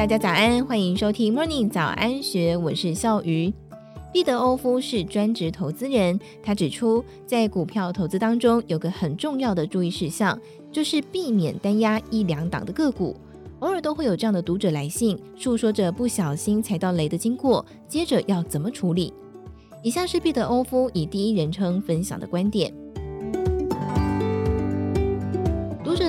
大家早安，欢迎收听 Morning 早安学，我是笑鱼。毕德欧夫是专职投资人，他指出，在股票投资当中有个很重要的注意事项，就是避免单押一两档的个股。偶尔都会有这样的读者来信，诉说着不小心踩到雷的经过，接着要怎么处理。以下是毕德欧夫以第一人称分享的观点。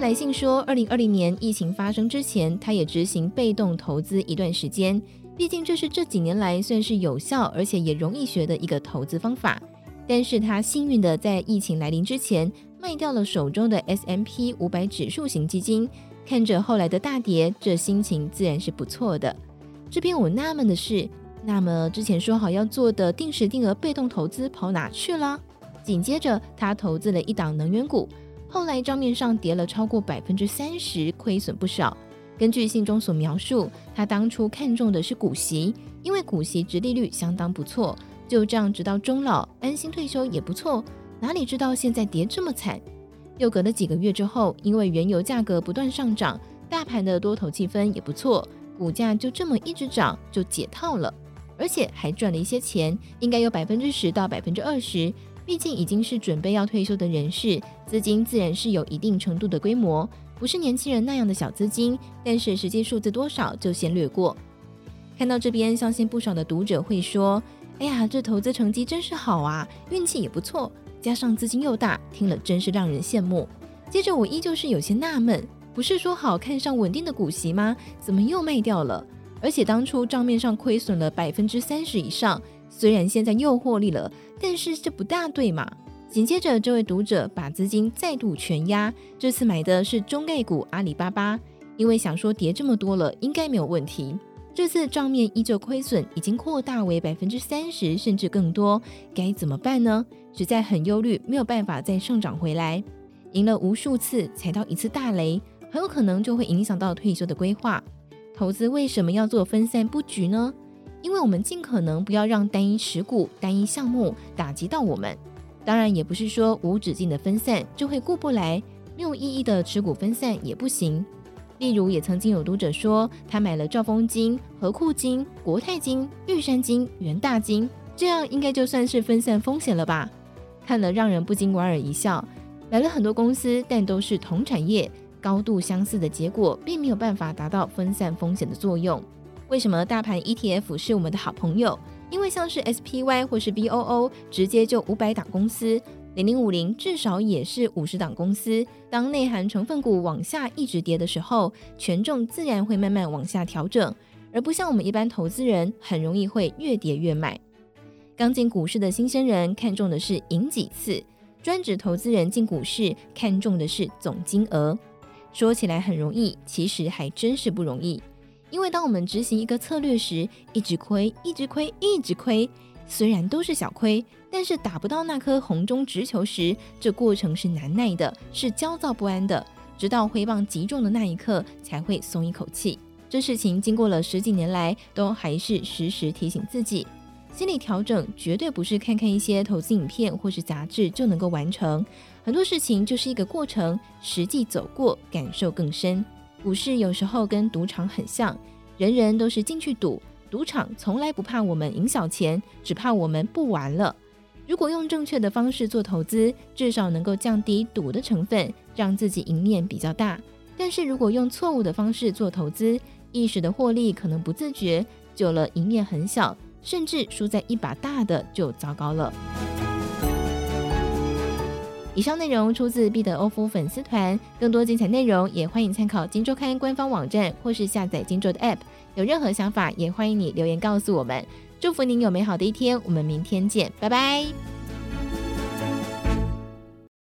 来信说，二零二零年疫情发生之前，他也执行被动投资一段时间。毕竟这是这几年来算是有效，而且也容易学的一个投资方法。但是他幸运的在疫情来临之前卖掉了手中的 S M P 五百指数型基金，看着后来的大跌，这心情自然是不错的。这边我纳闷的是，那么之前说好要做的定时定额被动投资跑哪去了？紧接着他投资了一档能源股，后来账面上跌了超过百分之三十，亏损不少。根据信中所描述，他当初看中的是股息，因为股息殖利率相当不错，就这样直到终老，安心退休也不错。哪里知道现在跌这么惨？又隔了几个月之后，因为原油价格不断上涨，大盘的多头气氛也不错，股价就这么一直涨，就解套了，而且还赚了一些钱，应该有百分之十到百分之二十。毕竟已经是准备要退休的人士，资金自然是有一定程度的规模。不是年轻人那样的小资金，但是实际数字多少就先略过。看到这边，相信不少的读者会说：“哎呀，这投资成绩真是好啊，运气也不错，加上资金又大，听了真是让人羡慕。”接着我依旧是有些纳闷，不是说好看上稳定的股息吗？怎么又卖掉了？而且当初账面上亏损了百分之三十以上，虽然现在又获利了，但是这不大对嘛。紧接着，这位读者把资金再度全押，这次买的是中概股阿里巴巴，因为想说跌这么多了，应该没有问题。这次账面依旧亏损，已经扩大为百分之三十甚至更多，该怎么办呢？实在很忧虑，没有办法再上涨回来。赢了无数次，踩到一次大雷，很有可能就会影响到退休的规划。投资为什么要做分散布局呢？因为我们尽可能不要让单一持股、单一项目打击到我们。当然也不是说无止境的分散就会顾不来，没有意义的持股分散也不行。例如，也曾经有读者说，他买了兆丰金、和库金、国泰金、玉山金、元大金，这样应该就算是分散风险了吧？看了让人不禁莞尔一笑。买了很多公司，但都是同产业，高度相似的结果，并没有办法达到分散风险的作用。为什么大盘 ETF 是我们的好朋友？因为像是 SPY 或是 BOO，直接就五百档公司，零零五零至少也是五十档公司。当内含成分股往下一直跌的时候，权重自然会慢慢往下调整，而不像我们一般投资人，很容易会越跌越买。刚进股市的新鲜人看重的是赢几次，专职投资人进股市看重的是总金额。说起来很容易，其实还真是不容易。因为当我们执行一个策略时，一直亏，一直亏，一直亏，虽然都是小亏，但是打不到那颗红中直球时，这过程是难耐的，是焦躁不安的，直到挥棒击中的那一刻才会松一口气。这事情经过了十几年来，都还是时时提醒自己，心理调整绝对不是看看一些投资影片或是杂志就能够完成，很多事情就是一个过程，实际走过，感受更深。股市有时候跟赌场很像，人人都是进去赌，赌场从来不怕我们赢小钱，只怕我们不玩了。如果用正确的方式做投资，至少能够降低赌的成分，让自己赢面比较大。但是如果用错误的方式做投资，一时的获利可能不自觉，久了赢面很小，甚至输在一把大的就糟糕了。以上内容出自毕德欧夫粉丝团，更多精彩内容也欢迎参考《金周刊》官方网站或是下载《金周》的 App。有任何想法，也欢迎你留言告诉我们。祝福您有美好的一天，我们明天见，拜拜。